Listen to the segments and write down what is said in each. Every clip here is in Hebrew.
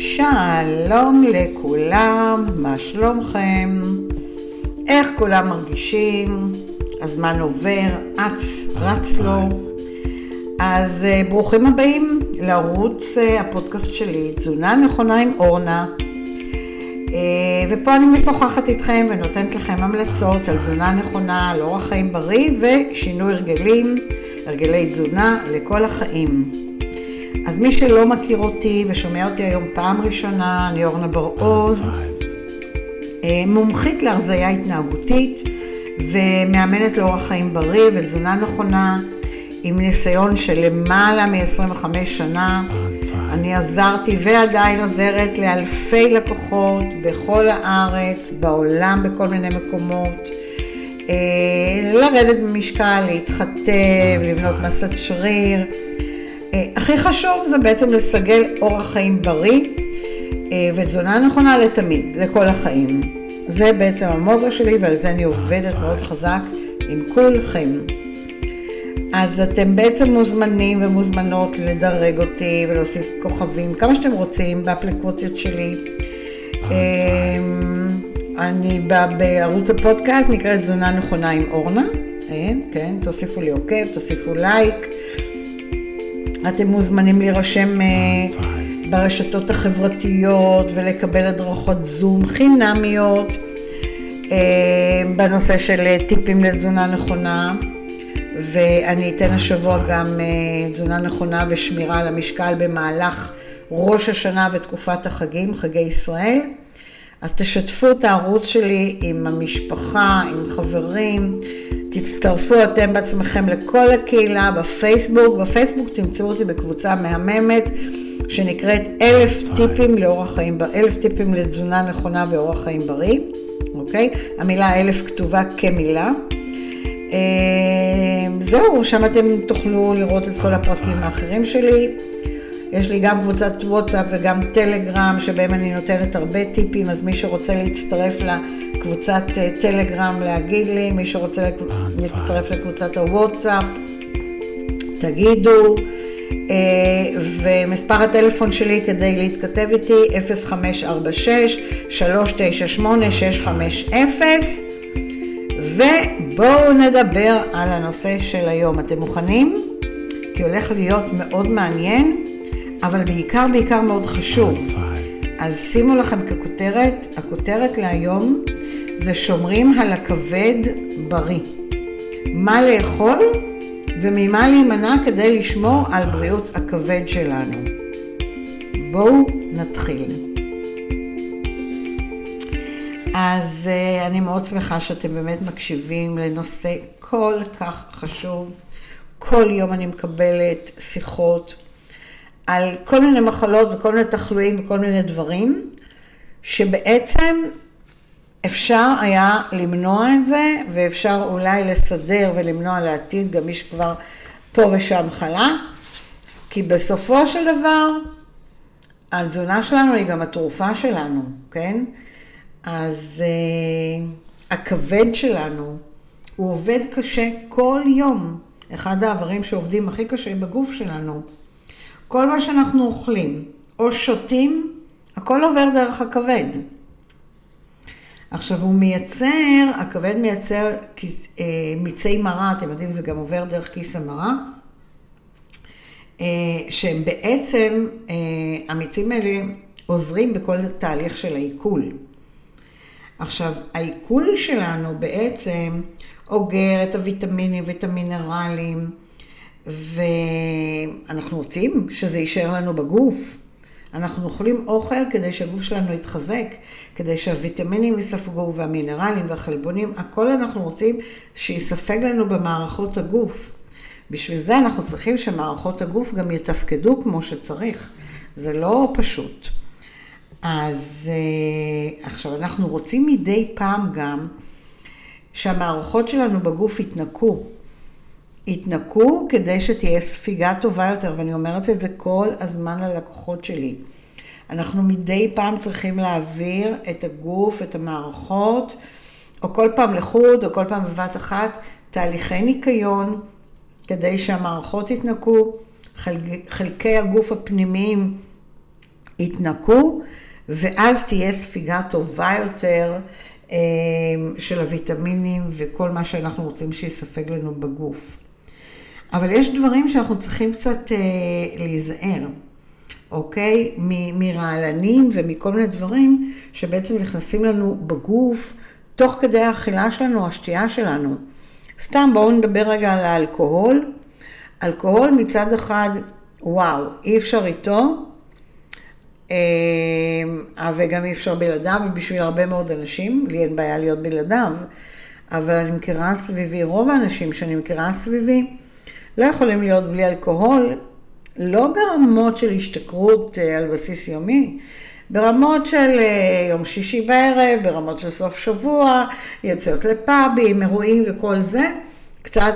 שלום לכולם, מה שלומכם? איך כולם מרגישים? הזמן עובר, אץ, רץ לו. אז אה, ברוכים הבאים לערוץ אה, הפודקאסט שלי, תזונה נכונה עם אורנה. אה, ופה אני משוחחת איתכם ונותנת לכם המלצות על תזונה נכונה, על אורח חיים בריא ושינוי הרגלים, הרגלי תזונה לכל החיים. אז מי שלא מכיר אותי ושומע אותי היום פעם ראשונה, אני אורנה בר-עוז, מומחית להרזייה התנהגותית ומאמנת לאורח חיים בריא ותזונה נכונה. עם ניסיון של למעלה מ-25 שנה. אני עזרתי ועדיין עוזרת לאלפי לקוחות בכל הארץ, בעולם, בכל מיני מקומות. אה, לרדת במשקל, להתחתב, לבנות מסת שריר. אה, הכי חשוב זה בעצם לסגל אורח חיים בריא אה, ותזונה נכונה לתמיד, לכל החיים. זה בעצם המוטו שלי ועל זה אני עובדת מאוד חזק עם כולכם. אז אתם בעצם מוזמנים ומוזמנות לדרג אותי ולהוסיף כוכבים, כמה שאתם רוצים, באפליקציות שלי. אמ, אני באה בערוץ הפודקאסט, נקראת תזונה נכונה עם אורנה. כן, כן, תוסיפו לי עוקב, תוסיפו לייק. אתם מוזמנים להירשם אה, ברשתות החברתיות ולקבל הדרכות זום חינמיות אה, בנושא של טיפים לתזונה נכונה. ואני אתן השבוע גם אה, תזונה נכונה ושמירה על המשקל במהלך ראש השנה ותקופת החגים, חגי ישראל. אז תשתפו את הערוץ שלי עם המשפחה, עם חברים, תצטרפו אתם בעצמכם לכל הקהילה בפייסבוק. בפייסבוק תמצאו אותי בקבוצה מהממת שנקראת אלף טיפים לאורח חיים, אלף טיפים לתזונה נכונה ואורח חיים בריא, אוקיי? המילה אלף כתובה כמילה. אמ, זהו, שם אתם תוכלו לראות את כל הפרקים האחרים שלי. יש לי גם קבוצת וואטסאפ וגם טלגרם, שבהם אני נותנת הרבה טיפים, אז מי שרוצה להצטרף לקבוצת אה, טלגרם, להגיד לי, מי שרוצה להצטרף לקבוצת הוואטסאפ, תגידו. אה, ומספר הטלפון שלי כדי להתכתב איתי 0546-398-650 ובואו נדבר על הנושא של היום. אתם מוכנים? כי הולך להיות מאוד מעניין, אבל בעיקר בעיקר מאוד חשוב. אז שימו לכם ככותרת, הכותרת להיום זה שומרים על הכבד בריא. מה לאכול וממה להימנע כדי לשמור על בריאות הכבד שלנו. בואו נתחיל. אז uh, אני מאוד שמחה שאתם באמת מקשיבים לנושא כל כך חשוב. כל יום אני מקבלת שיחות על כל מיני מחלות וכל מיני תחלואים וכל מיני דברים, שבעצם אפשר היה למנוע את זה, ואפשר אולי לסדר ולמנוע לעתיד גם מי שכבר פה ושם חלה, כי בסופו של דבר, התזונה שלנו היא גם התרופה שלנו, כן? אז uh, הכבד שלנו, הוא עובד קשה כל יום. אחד האיברים שעובדים הכי קשה בגוף שלנו. כל מה שאנחנו אוכלים או שותים, הכל עובר דרך הכבד. עכשיו הוא מייצר, הכבד מייצר אה, מיצי מרה, אתם יודעים, זה גם עובר דרך כיס המרה, אה, שהם בעצם, אה, המיצים האלה עוזרים בכל תהליך של העיכול. עכשיו, העיכול שלנו בעצם אוגר את הוויטמינים ואת המינרלים, ואנחנו רוצים שזה יישאר לנו בגוף. אנחנו אוכלים אוכל כדי שהגוף שלנו יתחזק, כדי שהוויטמינים יספגו והמינרלים והחלבונים, הכל אנחנו רוצים שיספג לנו במערכות הגוף. בשביל זה אנחנו צריכים שמערכות הגוף גם יתפקדו כמו שצריך. זה לא פשוט. אז אה, עכשיו, אנחנו רוצים מדי פעם גם שהמערכות שלנו בגוף יתנקו. יתנקו כדי שתהיה ספיגה טובה יותר, ואני אומרת את זה כל הזמן ללקוחות שלי. אנחנו מדי פעם צריכים להעביר את הגוף, את המערכות, או כל פעם לחוד, או כל פעם בבת אחת, תהליכי ניקיון, כדי שהמערכות יתנקו, חלקי הגוף הפנימיים יתנקו, ואז תהיה ספיגה טובה יותר אה, של הוויטמינים וכל מה שאנחנו רוצים שיספג לנו בגוף. אבל יש דברים שאנחנו צריכים קצת אה, להיזהר, אוקיי? מרעלנים ומכל מיני דברים שבעצם נכנסים לנו בגוף תוך כדי האכילה שלנו, השתייה שלנו. סתם בואו נדבר רגע על האלכוהול. אלכוהול מצד אחד, וואו, אי אפשר איתו, אה, וגם אי אפשר בלעדיו, ובשביל הרבה מאוד אנשים, לי אין בעיה להיות בלעדיו, אבל אני מכירה סביבי, רוב האנשים שאני מכירה סביבי, לא יכולים להיות בלי אלכוהול, לא ברמות של השתכרות אה, על בסיס יומי, ברמות של אה, יום שישי בערב, ברמות של סוף שבוע, יוצאות לפאבים, אירועים וכל זה, קצת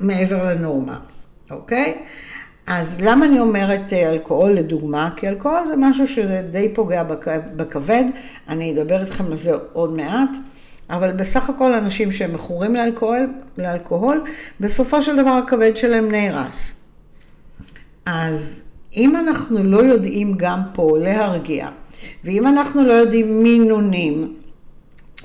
מעבר לנורמה, אוקיי? אז למה אני אומרת אה, אלכוהול לדוגמה? כי אלכוהול זה משהו שדי פוגע בכבד, אני אדבר איתכם על זה עוד מעט. אבל בסך הכל אנשים שהם מכורים לאלכוהול, לאלכוהול, בסופו של דבר הכבד שלהם נהרס. אז אם אנחנו לא יודעים גם פה להרגיע, ואם אנחנו לא יודעים מינונים,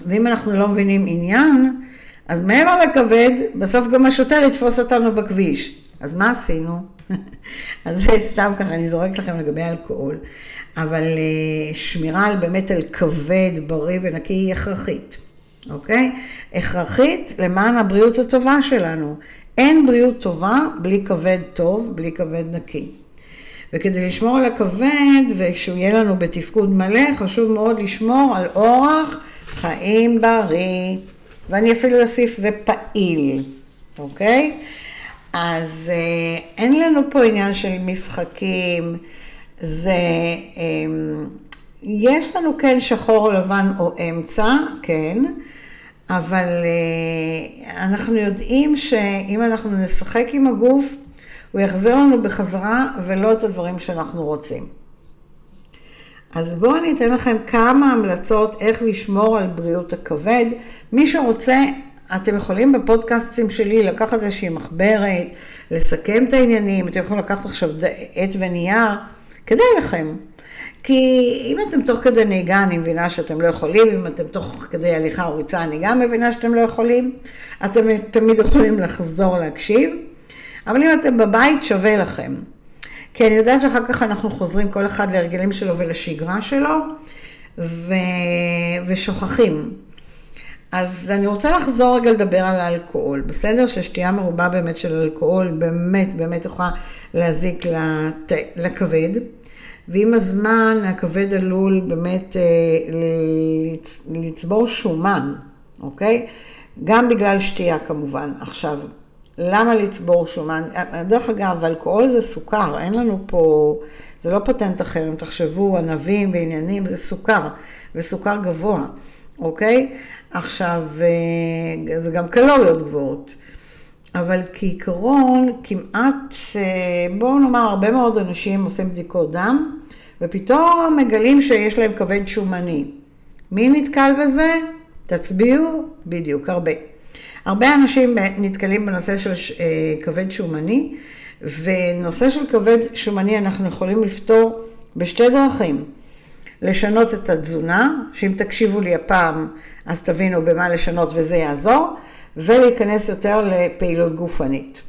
ואם אנחנו לא מבינים עניין, אז מעבר לכבד, בסוף גם השוטר יתפוס אותנו בכביש. אז מה עשינו? אז זה סתם ככה, אני זורקת לכם לגבי אלכוהול. אבל uh, שמירה על באמת על כבד, בריא ונקי היא הכרחית. אוקיי? הכרחית למען הבריאות הטובה שלנו. אין בריאות טובה בלי כבד טוב, בלי כבד נקי. וכדי לשמור על הכבד ושהוא יהיה לנו בתפקוד מלא, חשוב מאוד לשמור על אורח חיים בריא, ואני אפילו אוסיף ופעיל, אוקיי? אז אה, אין לנו פה עניין של משחקים, זה, אה, יש לנו כן שחור לבן או אמצע, כן, אבל אה, אנחנו יודעים שאם אנחנו נשחק עם הגוף, הוא יחזיר לנו בחזרה ולא את הדברים שאנחנו רוצים. אז בואו אני אתן לכם כמה המלצות איך לשמור על בריאות הכבד. מי שרוצה, אתם יכולים בפודקאסטים שלי לקחת איזושהי מחברת, לסכם את העניינים, אתם יכולים לקחת עכשיו עט ונייר, כדאי לכם. כי אם אתם תוך כדי נהיגה, אני מבינה שאתם לא יכולים, אם אתם תוך כדי הליכה או ריצה, אני גם מבינה שאתם לא יכולים. אתם תמיד יכולים לחזור להקשיב, אבל אם אתם בבית, שווה לכם. כי אני יודעת שאחר כך אנחנו חוזרים כל אחד להרגלים שלו ולשגרה שלו, ו... ושוכחים. אז אני רוצה לחזור רגע לדבר על האלכוהול, בסדר? ששתייה מרובה באמת של אלכוהול באמת באמת יכולה להזיק לת... לכבד. ועם הזמן הכבד עלול באמת אה, לצבור שומן, אוקיי? גם בגלל שתייה כמובן. עכשיו, למה לצבור שומן? דרך אגב, אלכוהול זה סוכר, אין לנו פה, זה לא פטנט אחר, אם תחשבו, ענבים ועניינים, זה סוכר, וסוכר גבוה, אוקיי? עכשיו, אה, זה גם קלוריות גבוהות. אבל כעיקרון, כמעט, בואו נאמר, הרבה מאוד אנשים עושים בדיקות דם, ופתאום מגלים שיש להם כבד שומני. מי נתקל בזה? תצביעו, בדיוק, הרבה. הרבה אנשים נתקלים בנושא של אה, כבד שומני, ונושא של כבד שומני אנחנו יכולים לפתור בשתי דרכים. לשנות את התזונה, שאם תקשיבו לי הפעם, אז תבינו במה לשנות וזה יעזור. ולהיכנס יותר לפעילות גופנית.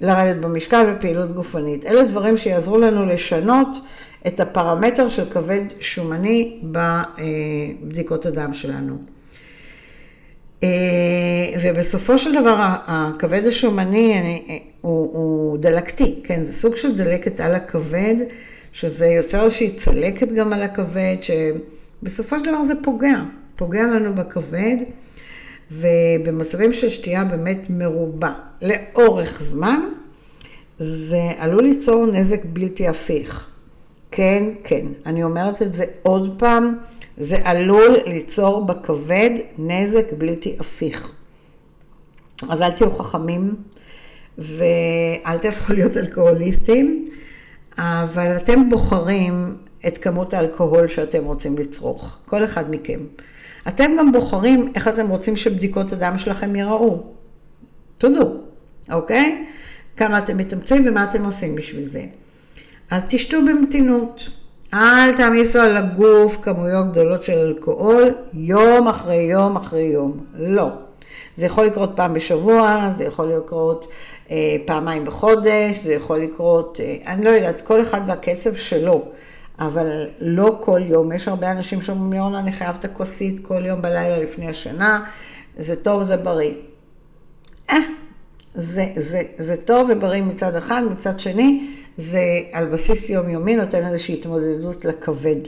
לרדת במשקל ופעילות גופנית. אלה דברים שיעזרו לנו לשנות את הפרמטר של כבד שומני בבדיקות הדם שלנו. אה, ובסופו של דבר הכבד השומני הוא, הוא דלקתי, כן, זה סוג של דלקת על הכבד, שזה יוצר איזושהי צלקת גם על הכבד, שבסופו של דבר זה פוגע, פוגע לנו בכבד. ובמצבים של שתייה באמת מרובה לאורך זמן, זה עלול ליצור נזק בלתי הפיך. כן, כן, אני אומרת את זה עוד פעם, זה עלול ליצור בכבד נזק בלתי הפיך. אז אל תהיו חכמים ואל תהפכו להיות אלכוהוליסטים, אבל אתם בוחרים את כמות האלכוהול שאתם רוצים לצרוך, כל אחד מכם. אתם גם בוחרים איך אתם רוצים שבדיקות הדם שלכם ייראו. תודו, אוקיי? כמה אתם מתאמצים ומה אתם עושים בשביל זה. אז תשתו במתינות. אל תעמיסו על הגוף כמויות גדולות של אלכוהול יום אחרי יום אחרי יום. לא. זה יכול לקרות פעם בשבוע, זה יכול לקרות אה, פעמיים בחודש, זה יכול לקרות, אה, אני לא יודעת, כל אחד והקצב שלו. אבל לא כל יום. יש הרבה אנשים שאומרים לי, אני חייב את הכוסית כל יום בלילה לפני השינה, זה טוב, זה בריא. אה, זה, זה, זה טוב ובריא מצד אחד, מצד שני, זה על בסיס יומיומי נותן איזושהי התמודדות לכבד.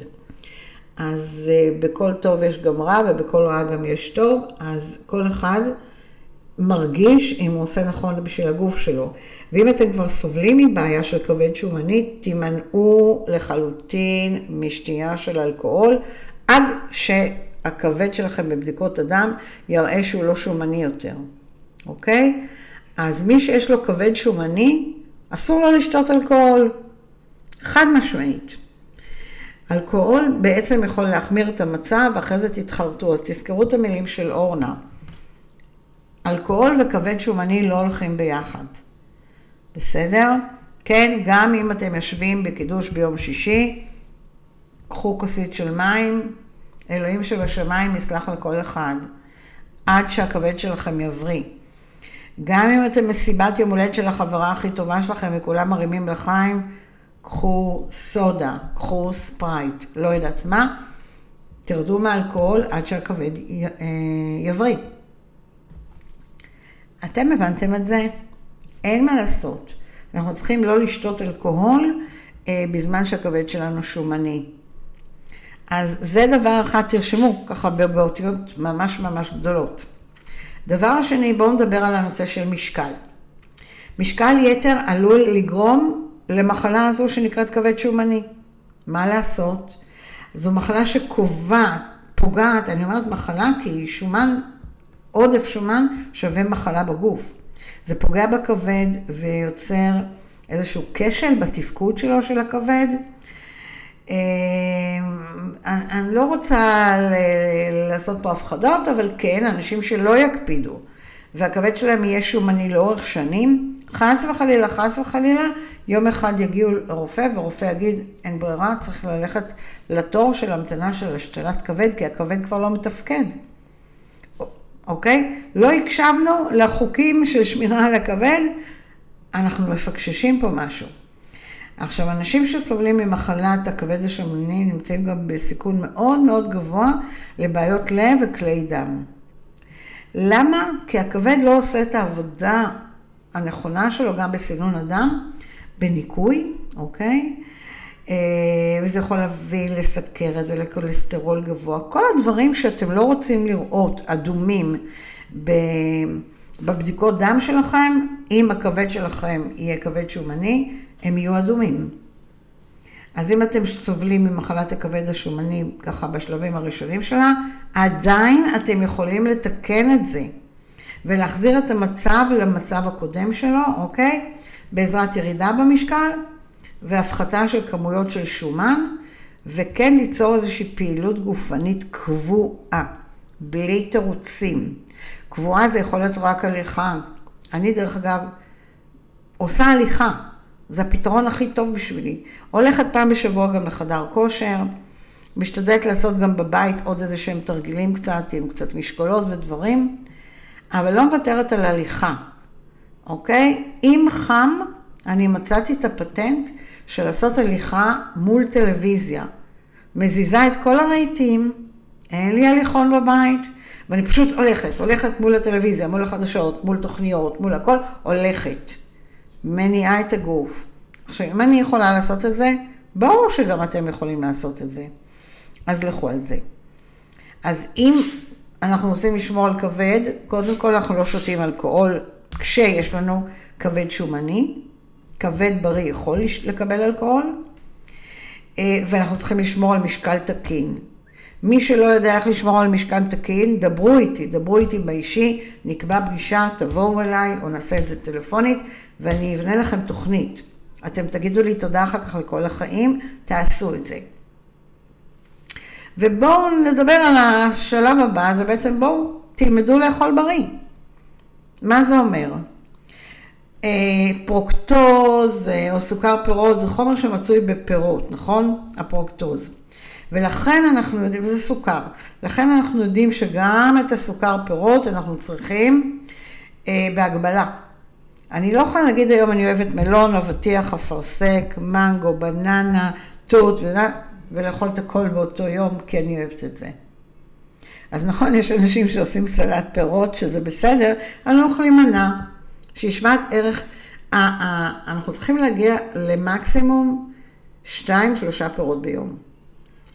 אז אה, בכל טוב יש גם רע ובכל רע גם יש טוב, אז כל אחד מרגיש אם הוא עושה נכון בשביל הגוף שלו. ואם אתם כבר סובלים מבעיה של כבד שומני, תימנעו לחלוטין משתייה של אלכוהול, עד שהכבד שלכם בבדיקות הדם יראה שהוא לא שומני יותר, אוקיי? אז מי שיש לו כבד שומני, אסור לו לשתות אלכוהול. חד משמעית. אלכוהול בעצם יכול להחמיר את המצב, ואחרי זה תתחרטו. אז תזכרו את המילים של אורנה. אלכוהול וכבד שומני לא הולכים ביחד. בסדר? כן, גם אם אתם יושבים בקידוש ביום שישי, קחו כוסית של מים, אלוהים שבשמיים יסלח לכל אחד, עד שהכבד שלכם יבריא. גם אם אתם מסיבת יום הולדת של החברה הכי טובה שלכם וכולם מרימים לחיים, קחו סודה, קחו ספרייט, לא יודעת מה, תרדו מאלכוהול עד שהכבד אה, יבריא. אתם הבנתם את זה? אין מה לעשות. אנחנו צריכים לא לשתות אלכוהול אה, בזמן שהכבד שלנו שומני. אז זה דבר אחד, תרשמו ככה באותיות ממש ממש גדולות. דבר שני, בואו נדבר על הנושא של משקל. משקל יתר עלול לגרום למחלה הזו שנקראת כבד שומני. מה לעשות? זו מחלה שקובעת, פוגעת, אני אומרת מחלה כי שומן, עודף שומן שווה מחלה בגוף. זה פוגע בכבד ויוצר איזשהו כשל בתפקוד שלו של הכבד. אה, אני לא רוצה לעשות פה הפחדות, אבל כן, אנשים שלא יקפידו והכבד שלהם יהיה שומני לאורך שנים, חס וחלילה, חס וחלילה, יום אחד יגיעו לרופא ורופא יגיד, אין ברירה, צריך ללכת לתור של המתנה של השתלת כבד, כי הכבד כבר לא מתפקד. אוקיי? לא הקשבנו לחוקים של שמירה על הכבד, אנחנו מפקששים פה משהו. עכשיו, אנשים שסובלים ממחלת הכבד השמני נמצאים גם בסיכון מאוד מאוד גבוה לבעיות לב וכלי דם. למה? כי הכבד לא עושה את העבודה הנכונה שלו גם בסינון הדם, בניקוי, אוקיי? אה, וזה יכול להביא לסכרת ולכולסטרול גבוה. כל הדברים שאתם לא רוצים לראות, אדומים, בבדיקות דם שלכם, אם הכבד שלכם יהיה כבד שומני, הם יהיו אדומים. אז אם אתם סובלים ממחלת הכבד השומני, ככה בשלבים הראשונים שלה, עדיין אתם יכולים לתקן את זה ולהחזיר את המצב למצב הקודם שלו, אוקיי? בעזרת ירידה במשקל והפחתה של כמויות של שומן, וכן ליצור איזושהי פעילות גופנית קבועה, בלי תירוצים. קבועה זה יכול להיות רק הליכה. אני דרך אגב עושה הליכה, זה הפתרון הכי טוב בשבילי. הולכת פעם בשבוע גם לחדר כושר, משתדלת לעשות גם בבית עוד איזה שהם תרגילים קצת, עם קצת משקולות ודברים, אבל לא מוותרת על הליכה, אוקיי? אם חם, אני מצאתי את הפטנט של לעשות הליכה מול טלוויזיה. מזיזה את כל הרהיטים, אין לי הליכון בבית, ואני פשוט הולכת, הולכת מול הטלוויזיה, מול החדשות, מול תוכניות, מול הכל, הולכת. מניעה את הגוף. עכשיו, אם אני יכולה לעשות את זה, ברור שגם אתם יכולים לעשות את זה. אז לכו על זה. אז אם אנחנו רוצים לשמור על כבד, קודם כל אנחנו לא שותים אלכוהול כשיש לנו כבד שומני. כבד בריא יכול לקבל אלכוהול, אה, ואנחנו צריכים לשמור על משקל תקין. מי שלא יודע איך לשמור על משקל תקין, דברו איתי, דברו איתי באישי, נקבע פגישה, תבואו אליי, או נעשה את זה טלפונית, ואני אבנה לכם תוכנית. אתם תגידו לי תודה אחר כך לכל החיים, תעשו את זה. ובואו נדבר על השלב הבא, זה בעצם בואו תלמדו לאכול בריא. מה זה אומר? אה, פרוקטוז או סוכר פירות זה חומר שמצוי בפירות, נכון? הפרוקטוז. ולכן אנחנו יודעים, זה סוכר, לכן אנחנו יודעים שגם את הסוכר פירות אנחנו צריכים אה, בהגבלה. אני לא יכולה להגיד היום אני אוהבת מלון, אבטיח, אפרסק, מנגו, בננה, תות, ולאכול את הכל באותו יום, כי אני אוהבת את זה. אז נכון, יש אנשים שעושים סלט פירות, שזה בסדר, אבל לא יכולים מנה, שהיא שוות ערך, אנחנו צריכים להגיע למקסימום 2-3 פירות ביום.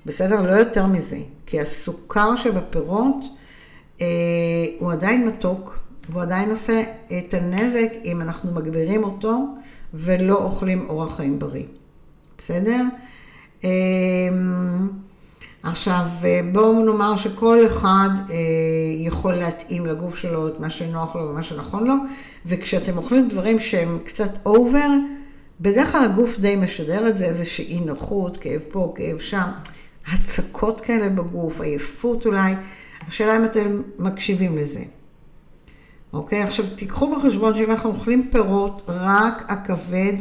בסדר? לא יותר מזה. כי הסוכר שבפירות אה, הוא עדיין מתוק, והוא עדיין עושה את הנזק אם אנחנו מגבירים אותו ולא אוכלים אורח חיים בריא. בסדר? אה, עכשיו, אה, בואו נאמר שכל אחד אה, יכול להתאים לגוף שלו את מה שנוח לו ומה שנכון לו, וכשאתם אוכלים דברים שהם קצת אובר, בדרך כלל הגוף די משדר את זה, איזושהי אי נוחות, כאב פה, כאב שם. הצקות כאלה בגוף, עייפות אולי, השאלה אם אתם מקשיבים לזה. אוקיי? עכשיו תיקחו בחשבון שאם אנחנו אוכלים פירות, רק הכבד,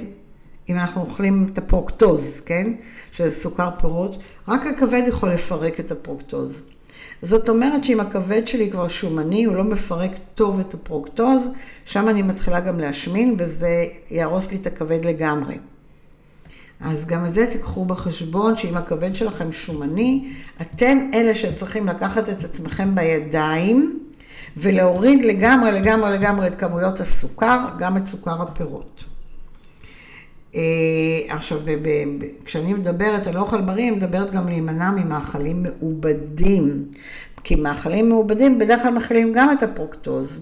אם אנחנו אוכלים את הפרוקטוז, כן? שזה סוכר פירות, רק הכבד יכול לפרק את הפרוקטוז. זאת אומרת שאם הכבד שלי כבר שומני, הוא לא מפרק טוב את הפרוקטוז, שם אני מתחילה גם להשמין וזה יהרוס לי את הכבד לגמרי. אז גם את זה תיקחו בחשבון, שאם הכבד שלכם שומני, אתם אלה שצריכים לקחת את עצמכם בידיים ולהוריד לגמרי, לגמרי, לגמרי את כמויות הסוכר, גם את סוכר הפירות. אה, עכשיו, כשאני מדברת על אוכל בריא, אני מדברת גם להימנע ממאכלים מעובדים. כי מאכלים מעובדים בדרך כלל מכילים גם את הפרוקטוז.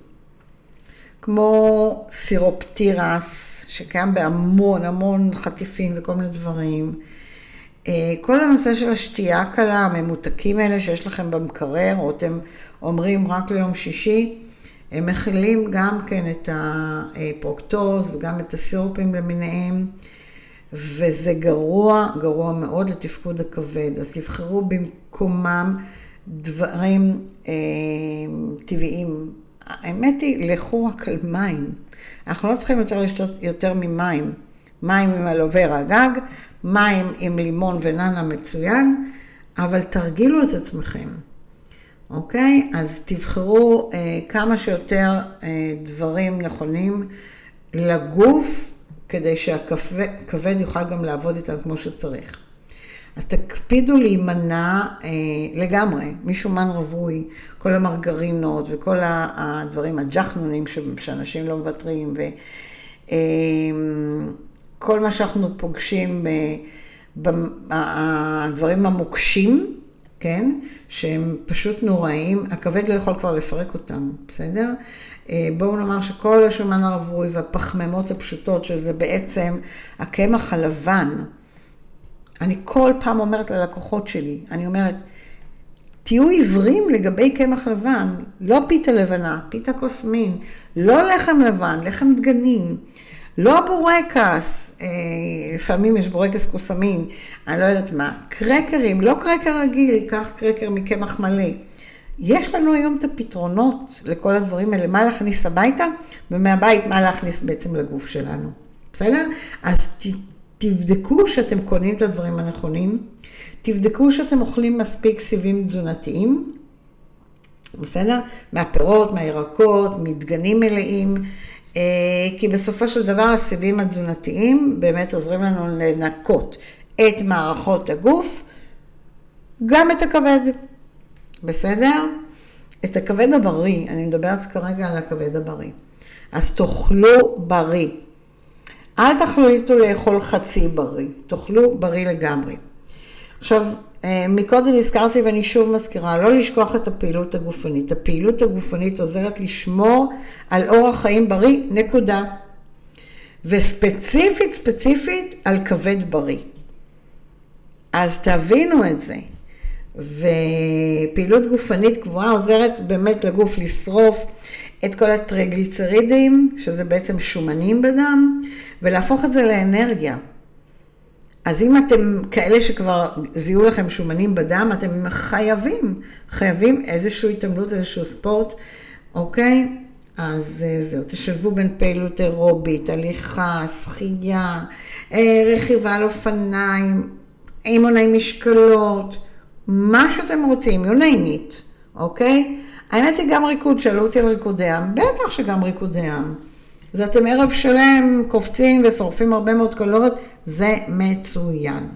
כמו סירופ תירס, שקיים בהמון המון חטיפים וכל מיני דברים. אה, כל הנושא של השתייה הקלה, הממותקים האלה שיש לכם במקרר, או אתם אומרים רק ליום שישי, הם מכילים גם כן את הפרוקטוז וגם את הסירופים למיניהם, וזה גרוע, גרוע מאוד לתפקוד הכבד. אז תבחרו במקומם דברים אה, טבעיים. האמת היא, לכו רק על מים. אנחנו לא צריכים יותר לשתות יותר ממים. מים עם אלוברה גג, מים עם לימון וננה מצוין, אבל תרגילו את עצמכם, אוקיי? אז תבחרו אה, כמה שיותר אה, דברים נכונים לגוף, כדי שהכבד יוכל גם לעבוד איתם כמו שצריך. אז תקפידו להימנע אה, לגמרי משומן רווי, כל המרגרינות וכל הדברים, הג'חנונים שאנשים לא מוותרים, וכל אה, מה שאנחנו פוגשים, בדברים המוקשים, כן, שהם פשוט נוראים, הכבד לא יכול כבר לפרק אותם, בסדר? אה, בואו נאמר שכל השומן הרווי והפחמימות הפשוטות, שזה בעצם הקמח הלבן, אני כל פעם אומרת ללקוחות שלי, אני אומרת, תהיו עיוורים לגבי קמח לבן, לא פיתה לבנה, פיתה קוסמין, לא לחם לבן, לחם דגנים, לא בורקס, אה, לפעמים יש בורקס קוסמין, אני לא יודעת מה, קרקרים, לא קרקר רגיל, קח קרקר מקמח מלא. יש לנו היום את הפתרונות לכל הדברים האלה, מה להכניס הביתה, ומהבית מה להכניס בעצם לגוף שלנו. בסדר? אז תבדקו שאתם קונים את הדברים הנכונים, תבדקו שאתם אוכלים מספיק סיבים תזונתיים, בסדר? מהפירות, מהירקות, מדגנים מלאים, כי בסופו של דבר הסיבים התזונתיים באמת עוזרים לנו לנקות את מערכות הגוף, גם את הכבד, בסדר? את הכבד הבריא, אני מדברת כרגע על הכבד הבריא. אז תאכלו בריא. אל תחליטו לאכול חצי בריא, תאכלו בריא לגמרי. עכשיו, אה, מקודם הזכרתי ואני שוב מזכירה, לא לשכוח את הפעילות הגופנית. הפעילות הגופנית עוזרת לשמור על אורח חיים בריא, נקודה. וספציפית, ספציפית, על כבד בריא. אז תבינו את זה. ופעילות גופנית קבועה עוזרת באמת לגוף לשרוף את כל הטרגליצרידים, שזה בעצם שומנים בדם, ולהפוך את זה לאנרגיה. אז אם אתם כאלה שכבר זיהו לכם שומנים בדם, אתם חייבים, חייבים איזושהי התעמלות, איזשהו ספורט, אוקיי? אז אה, זהו, תשלבו בין פעילות אירובית, הליכה, שחייה, אה, רכיבה על אופניים, אימוני משקלות, מה שאתם רוצים, it, אוקיי? האמת היא גם ריקוד, שאלו אותי על ריקודי עם, בטח שגם ריקודי עם. אז אתם ערב שלם קופצים ושורפים הרבה מאוד קלוריות, זה מצוין.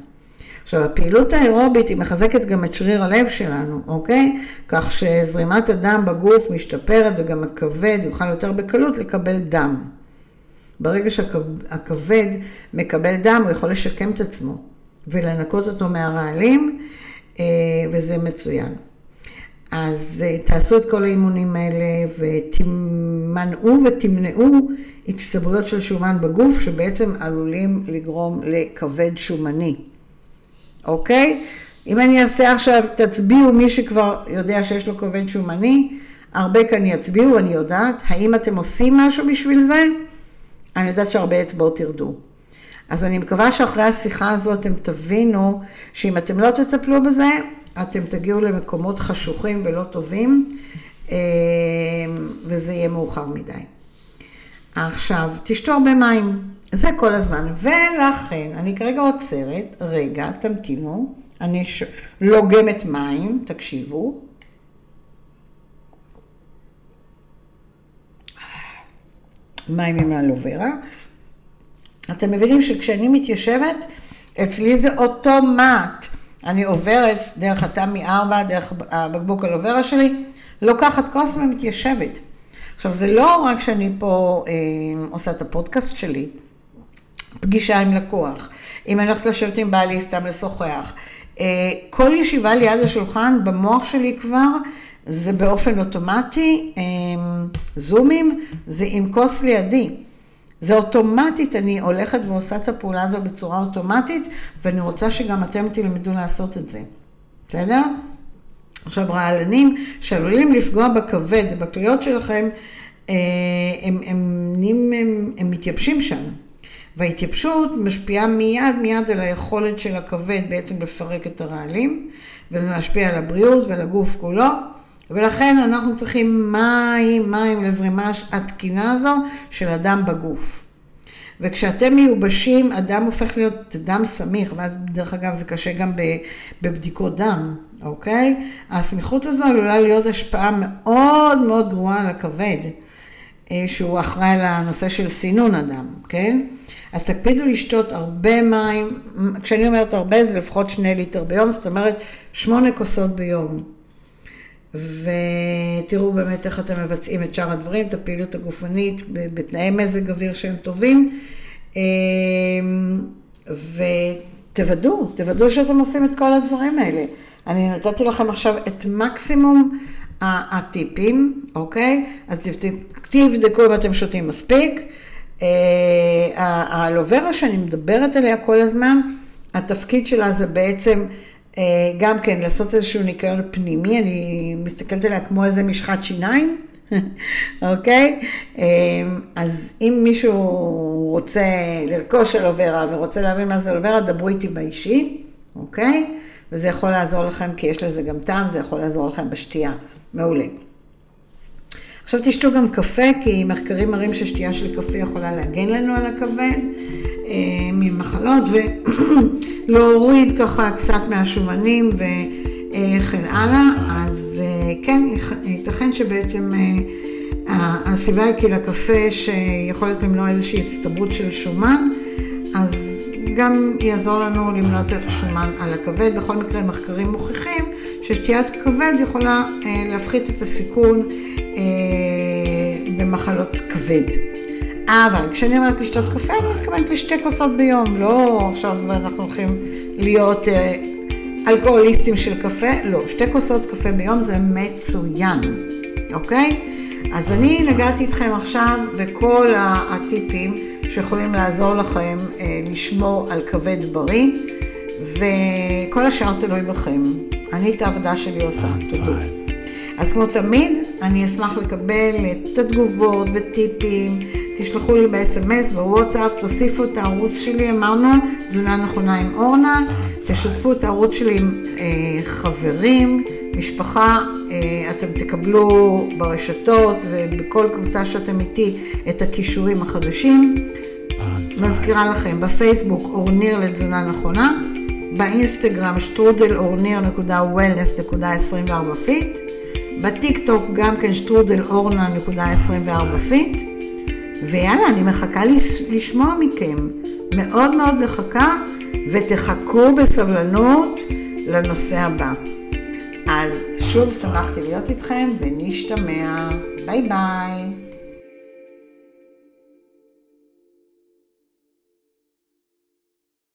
עכשיו, הפעילות האירובית היא מחזקת גם את שריר הלב שלנו, אוקיי? כך שזרימת הדם בגוף משתפרת וגם הכבד יוכל יותר בקלות לקבל דם. ברגע שהכבד מקבל דם, הוא יכול לשקם את עצמו ולנקות אותו מהרעלים, אה, וזה מצוין. אז אה, תעשו את כל האימונים האלה ותמנעו ותמנעו הצטברויות של שומן בגוף שבעצם עלולים לגרום לכבד שומני. אוקיי? אם אני אעשה עכשיו, תצביעו מי שכבר יודע שיש לו כבד שומני, הרבה כאן יצביעו, אני יודעת. האם אתם עושים משהו בשביל זה? אני יודעת שהרבה אצבעות ירדו. אז אני מקווה שאחרי השיחה הזו אתם תבינו שאם אתם לא תטפלו בזה, אתם תגיעו למקומות חשוכים ולא טובים, אה, וזה יהיה מאוחר מדי. עכשיו, תשתו הרבה מים. זה כל הזמן. ולכן, אני כרגע עוצרת, רגע, תמתינו, אני ש... לוגמת מים, תקשיבו. מים עם האלוברה. אתם מבינים שכשאני מתיישבת, אצלי זה אוטומט. אני עוברת דרך התמי 4, דרך הבקבוק אלוברה שלי, לוקחת כוס ומתיישבת. עכשיו, זה לא רק שאני פה אה, עושה את הפודקאסט שלי, פגישה עם לקוח, אם אני הולכת לשבת עם בעלי סתם לשוחח. אה, כל ישיבה ליד השולחן במוח שלי כבר זה באופן אוטומטי, אה, זומים, זה עם כוס לידי. זה אוטומטית, אני הולכת ועושה את הפעולה הזו בצורה אוטומטית, ואני רוצה שגם אתם תלמדו לעשות את זה. בסדר? עכשיו, רעלנים שעלולים לפגוע בכבד ובכליות שלכם, אה, הם, הם, הם, הם, הם מתייבשים שם. וההתייבשות משפיעה מיד מיד על היכולת של הכבד בעצם לפרק את הרעלים, וזה משפיע על הבריאות ועל הגוף כולו, ולכן אנחנו צריכים מים, מים לזרימה התקינה הזו של הדם בגוף. וכשאתם מיובשים, הדם הופך להיות דם סמיך, ואז דרך אגב זה קשה גם בבדיקות דם, אוקיי? הסמיכות הזו עלולה להיות השפעה מאוד מאוד גרועה על הכבד, אה, שהוא אחראי לנושא של סינון הדם, כן? אז תקפידו לשתות הרבה מים, כשאני אומרת הרבה זה לפחות שני ליטר ביום, זאת אומרת שמונה כוסות ביום. ותראו באמת איך אתם מבצעים את שאר הדברים, את הפעילות הגופנית בתנאי מזג אוויר שהם טובים. אמ, ותוודאו, תוודאו שאתם עושים את כל הדברים האלה. אני נתתי לכם עכשיו את מקסימום הטיפים, אוקיי? אז תבדקו אם אתם שותים מספיק. אה, האלוברה שאני מדברת עליה כל הזמן, התפקיד שלה זה בעצם אה, גם כן לעשות איזשהו ניקיון פנימי, אני מסתכלת עליה כמו איזה משחת שיניים, אוקיי? אה, אז אם מישהו רוצה לרכוש אלוברה ורוצה להבין מה זה אלוברה, דברו איתי באישי, אוקיי? וזה יכול לעזור לכם, כי יש לזה גם טעם, זה יכול לעזור לכם בשתייה. מעולה. עכשיו תשתו גם קפה, כי מחקרים מראים ששתייה של קפה יכולה להגן לנו על הכבד אה, ממחלות ולהוריד ככה קצת מהשומנים וכן הלאה. אז אה, כן, ייתכן שבעצם אה, הסיבה היא כי לקפה שיכולת למנוע איזושהי הצטברות של שומן, אז גם יעזור לנו למנוע את השומן על הכבד. בכל מקרה, מחקרים מוכיחים ששתיית כבד יכולה אה, להפחית את הסיכון אה, במחלות כבד. אבל כשאני אומרת לשתות קפה, אני מתכוונת לשתי כוסות ביום, לא עכשיו אנחנו הולכים להיות אה, אלכוהוליסטים של קפה, לא, שתי כוסות קפה ביום זה מצוין, אוקיי? אז אני נגעתי איתכם עכשיו בכל הטיפים שיכולים לעזור לכם אה, לשמור על כבד בריא, וכל השאר תלוי בכם. אני את העבודה שלי עושה, תודו. אז כמו תמיד, אני אשמח לקבל את התגובות וטיפים, תשלחו לי ב-SMS, בוואטסאפ, תוסיפו את הערוץ שלי, אמרנו, תזונה נכונה עם אורנה, תשתפו את הערוץ שלי עם אה, חברים משפחה, אה, אתם תקבלו ברשתות ובכל קבוצה שאתם איתי את הכישורים החדשים. מזכירה לכם, בפייסבוק אורניר לתזונה נכונה, באינסטגרם שטרודל אורניר.wellness.24 fit, בטיק טוק גם כן שטרודל אורנה.24 fit, ויאללה, אני מחכה לשמוע מכם, מאוד מאוד מחכה, ותחכו בסבלנות לנושא הבא. אז שוב שמחתי להיות איתכם ונשתמע. ביי ביי.